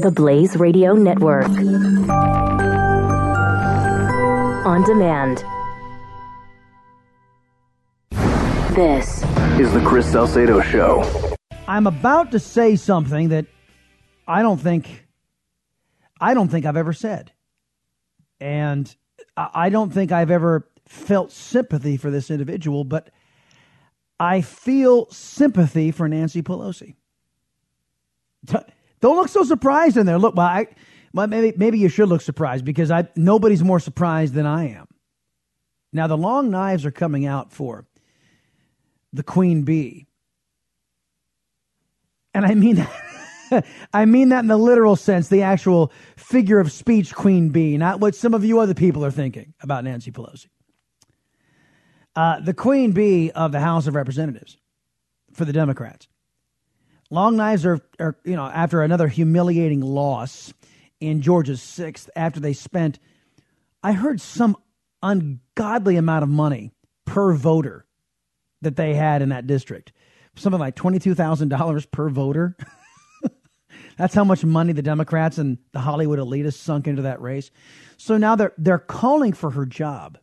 The Blaze Radio Network. On demand. This is the Chris Salcedo Show. I'm about to say something that I don't think I don't think I've ever said. And I don't think I've ever felt sympathy for this individual, but I feel sympathy for Nancy Pelosi. Don't look so surprised in there. Look, well, I, well, maybe maybe you should look surprised because I nobody's more surprised than I am. Now the long knives are coming out for the queen bee, and I mean that. I mean that in the literal sense, the actual figure of speech queen bee, not what some of you other people are thinking about Nancy Pelosi. Uh, the queen bee of the House of Representatives for the Democrats. Long knives are, are, you know, after another humiliating loss in Georgia's sixth, after they spent, I heard some ungodly amount of money per voter that they had in that district. Something like $22,000 per voter. That's how much money the Democrats and the Hollywood elitists sunk into that race. So now they're, they're calling for her job.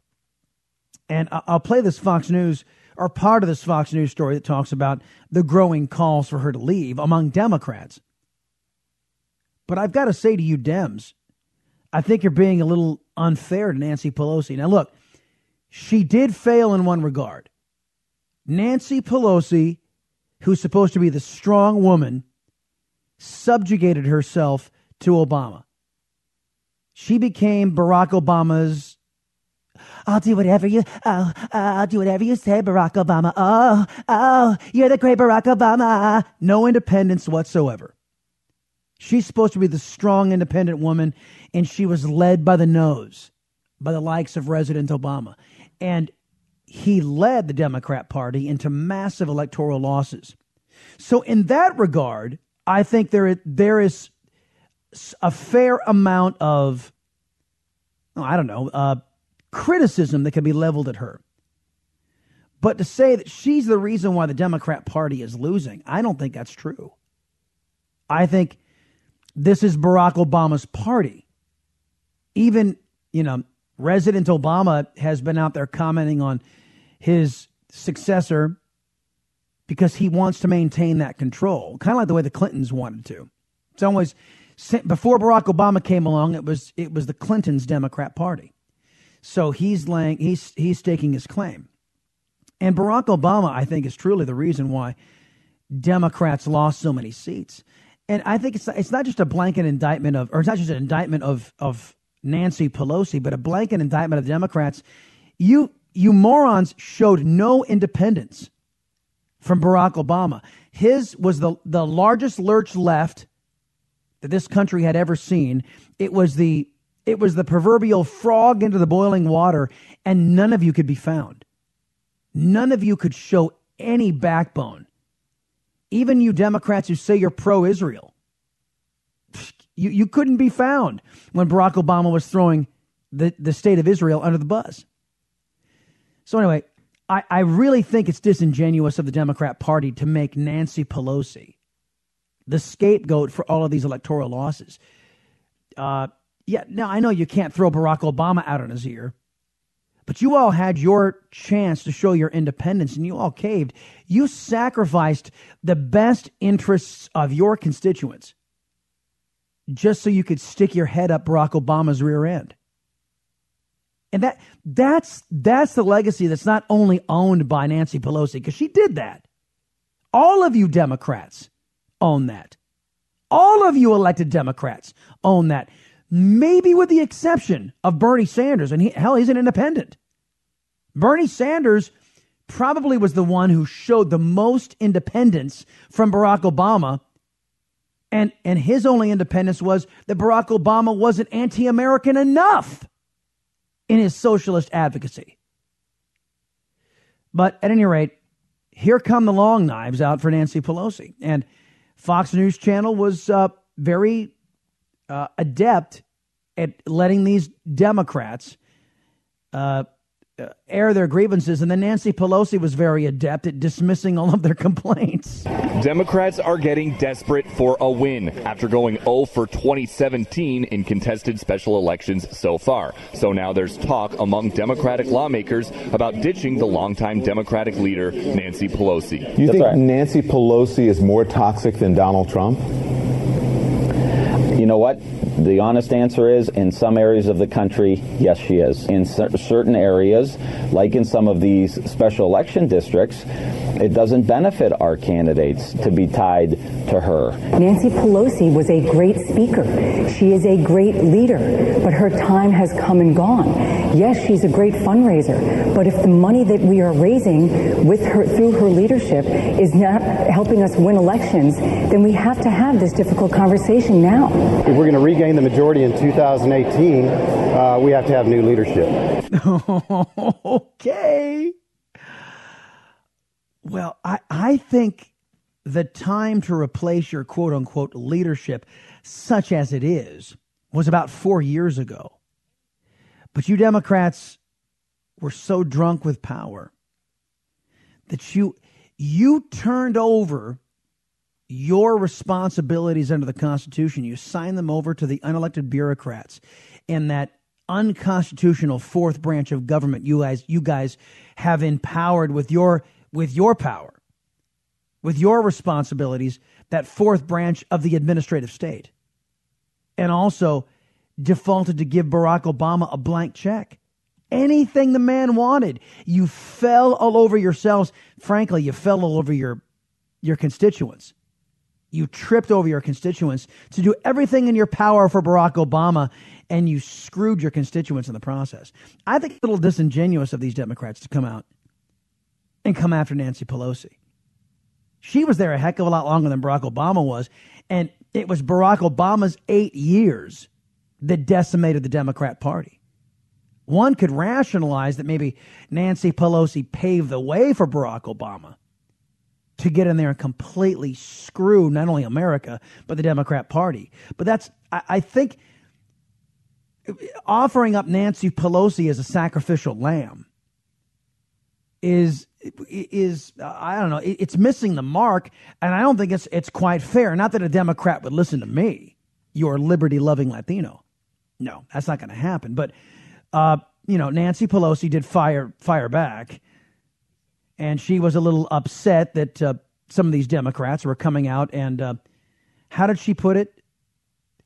And I'll play this Fox News are part of this Fox News story that talks about the growing calls for her to leave among Democrats. But I've got to say to you, Dems, I think you're being a little unfair to Nancy Pelosi. Now, look, she did fail in one regard. Nancy Pelosi, who's supposed to be the strong woman, subjugated herself to Obama. She became Barack Obama's I'll do whatever you, oh, I'll do whatever you say, Barack Obama. Oh, oh, you're the great Barack Obama. No independence whatsoever. She's supposed to be the strong, independent woman, and she was led by the nose, by the likes of President Obama. And he led the Democrat Party into massive electoral losses. So, in that regard, I think there, there is a fair amount of, oh, I don't know, uh, criticism that can be leveled at her. But to say that she's the reason why the Democrat Party is losing, I don't think that's true. I think this is Barack Obama's party. Even, you know, President Obama has been out there commenting on his successor because he wants to maintain that control, kind of like the way the Clintons wanted to. It's always before Barack Obama came along, it was it was the Clintons' Democrat Party. So he's laying he's he's staking his claim. And Barack Obama, I think, is truly the reason why Democrats lost so many seats. And I think it's it's not just a blanket indictment of, or it's not just an indictment of of Nancy Pelosi, but a blanket indictment of the Democrats. You you morons showed no independence from Barack Obama. His was the the largest lurch left that this country had ever seen. It was the it was the proverbial frog into the boiling water, and none of you could be found. None of you could show any backbone. Even you Democrats who say you're pro Israel, you, you couldn't be found when Barack Obama was throwing the, the state of Israel under the bus. So, anyway, I, I really think it's disingenuous of the Democrat Party to make Nancy Pelosi the scapegoat for all of these electoral losses. Uh, yeah, now I know you can't throw Barack Obama out on his ear, but you all had your chance to show your independence and you all caved. You sacrificed the best interests of your constituents just so you could stick your head up Barack Obama's rear end. And that that's that's the legacy that's not only owned by Nancy Pelosi because she did that. All of you Democrats own that. All of you elected Democrats own that maybe with the exception of Bernie Sanders. And he, hell, he's an independent. Bernie Sanders probably was the one who showed the most independence from Barack Obama. And, and his only independence was that Barack Obama wasn't anti American enough in his socialist advocacy. But at any rate, here come the long knives out for Nancy Pelosi. And Fox News Channel was uh, very uh, adept at letting these Democrats uh, uh, air their grievances, and then Nancy Pelosi was very adept at dismissing all of their complaints. Democrats are getting desperate for a win after going 0 for 2017 in contested special elections so far. So now there's talk among Democratic lawmakers about ditching the longtime Democratic leader, Nancy Pelosi. You think right. Nancy Pelosi is more toxic than Donald Trump? You know what? The honest answer is in some areas of the country, yes, she is. In certain areas, like in some of these special election districts, it doesn't benefit our candidates to be tied to her. Nancy Pelosi was a great speaker. She is a great leader, but her time has come and gone. Yes, she's a great fundraiser, but if the money that we are raising with her through her leadership is not helping us win elections, then we have to have this difficult conversation now. If we're going to regain the majority in 2018, uh, we have to have new leadership. okay. Well, I, I think the time to replace your quote unquote leadership, such as it is, was about four years ago. But you Democrats were so drunk with power that you you turned over your responsibilities under the Constitution. You signed them over to the unelected bureaucrats in that unconstitutional fourth branch of government you guys you guys have empowered with your with your power, with your responsibilities, that fourth branch of the administrative state. And also defaulted to give Barack Obama a blank check. Anything the man wanted. You fell all over yourselves. Frankly, you fell all over your, your constituents. You tripped over your constituents to do everything in your power for Barack Obama, and you screwed your constituents in the process. I think it's a little disingenuous of these Democrats to come out and come after Nancy Pelosi. She was there a heck of a lot longer than Barack Obama was. And it was Barack Obama's eight years that decimated the Democrat Party. One could rationalize that maybe Nancy Pelosi paved the way for Barack Obama to get in there and completely screw not only America, but the Democrat Party. But that's, I, I think, offering up Nancy Pelosi as a sacrificial lamb is is I don't know it's missing the mark, and I don't think it's it's quite fair. Not that a Democrat would listen to me, your liberty loving Latino. No, that's not going to happen. But uh, you know, Nancy Pelosi did fire fire back, and she was a little upset that uh, some of these Democrats were coming out and uh, how did she put it?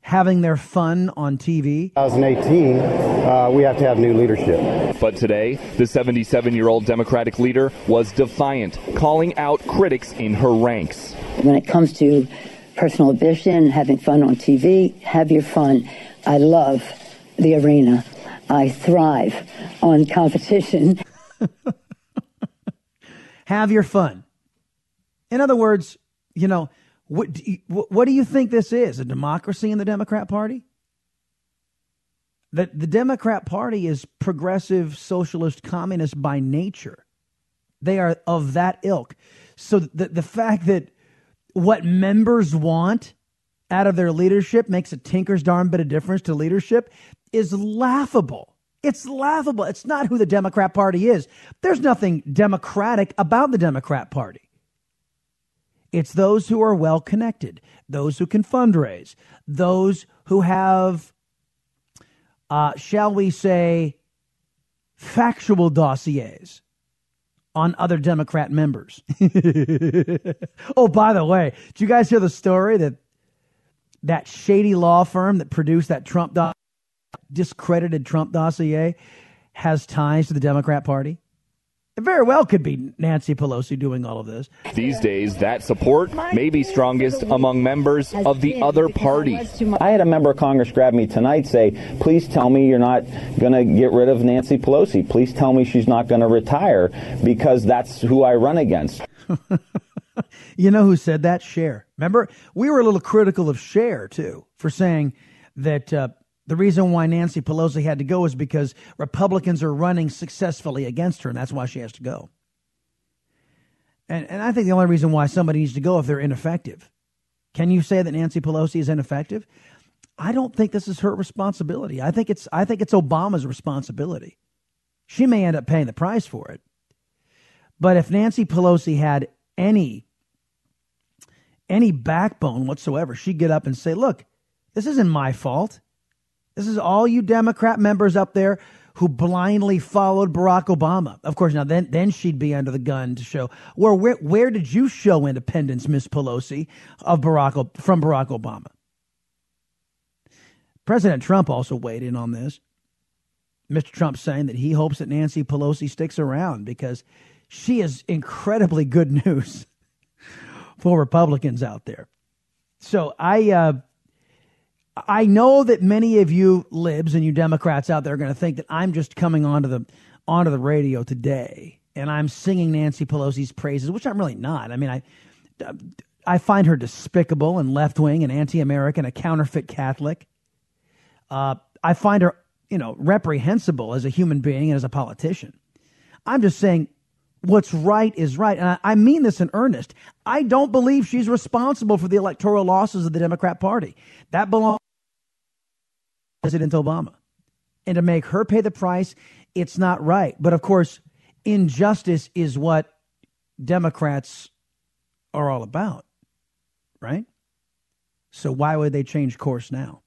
Having their fun on TV. 2018, uh, we have to have new leadership. But today, the 77 year old Democratic leader was defiant, calling out critics in her ranks. When it comes to personal ambition, having fun on TV, have your fun. I love the arena. I thrive on competition. have your fun. In other words, you know, what do, you, what do you think this is? A democracy in the Democrat Party? That the Democrat Party is progressive, socialist, communist by nature. They are of that ilk. So the, the fact that what members want out of their leadership makes a tinker's darn bit of difference to leadership is laughable. It's laughable. It's not who the Democrat Party is. There's nothing democratic about the Democrat Party. It's those who are well connected, those who can fundraise, those who have, uh, shall we say, factual dossiers on other Democrat members. oh, by the way, did you guys hear the story that that shady law firm that produced that Trump do- discredited Trump dossier has ties to the Democrat Party? It very well could be Nancy Pelosi doing all of this. These days, that support may be strongest among members of the other party. I had a member of Congress grab me tonight say, please tell me you're not going to get rid of Nancy Pelosi. Please tell me she's not going to retire because that's who I run against. you know who said that? Cher. Remember, we were a little critical of Cher, too, for saying that uh, the reason why Nancy Pelosi had to go is because Republicans are running successfully against her, and that's why she has to go. And, and I think the only reason why somebody needs to go if they're ineffective. Can you say that Nancy Pelosi is ineffective? I don't think this is her responsibility. I think it's I think it's Obama's responsibility. She may end up paying the price for it. But if Nancy Pelosi had any any backbone whatsoever, she'd get up and say, "Look, this isn't my fault. This is all you Democrat members up there who blindly followed Barack Obama. Of course, now then, then she'd be under the gun to show where where where did you show independence, Miss Pelosi, of Barack from Barack Obama? President Trump also weighed in on this. Mr. Trump saying that he hopes that Nancy Pelosi sticks around because she is incredibly good news for Republicans out there. So I. Uh, I know that many of you libs and you Democrats out there are going to think that I'm just coming onto the onto the radio today and I'm singing Nancy Pelosi's praises, which I'm really not. I mean, I I find her despicable and left wing and anti American, a counterfeit Catholic. Uh, I find her, you know, reprehensible as a human being and as a politician. I'm just saying what's right is right. And I, I mean this in earnest. I don't believe she's responsible for the electoral losses of the Democrat Party. That belongs to President Obama. And to make her pay the price, it's not right. But of course, injustice is what Democrats are all about, right? So why would they change course now?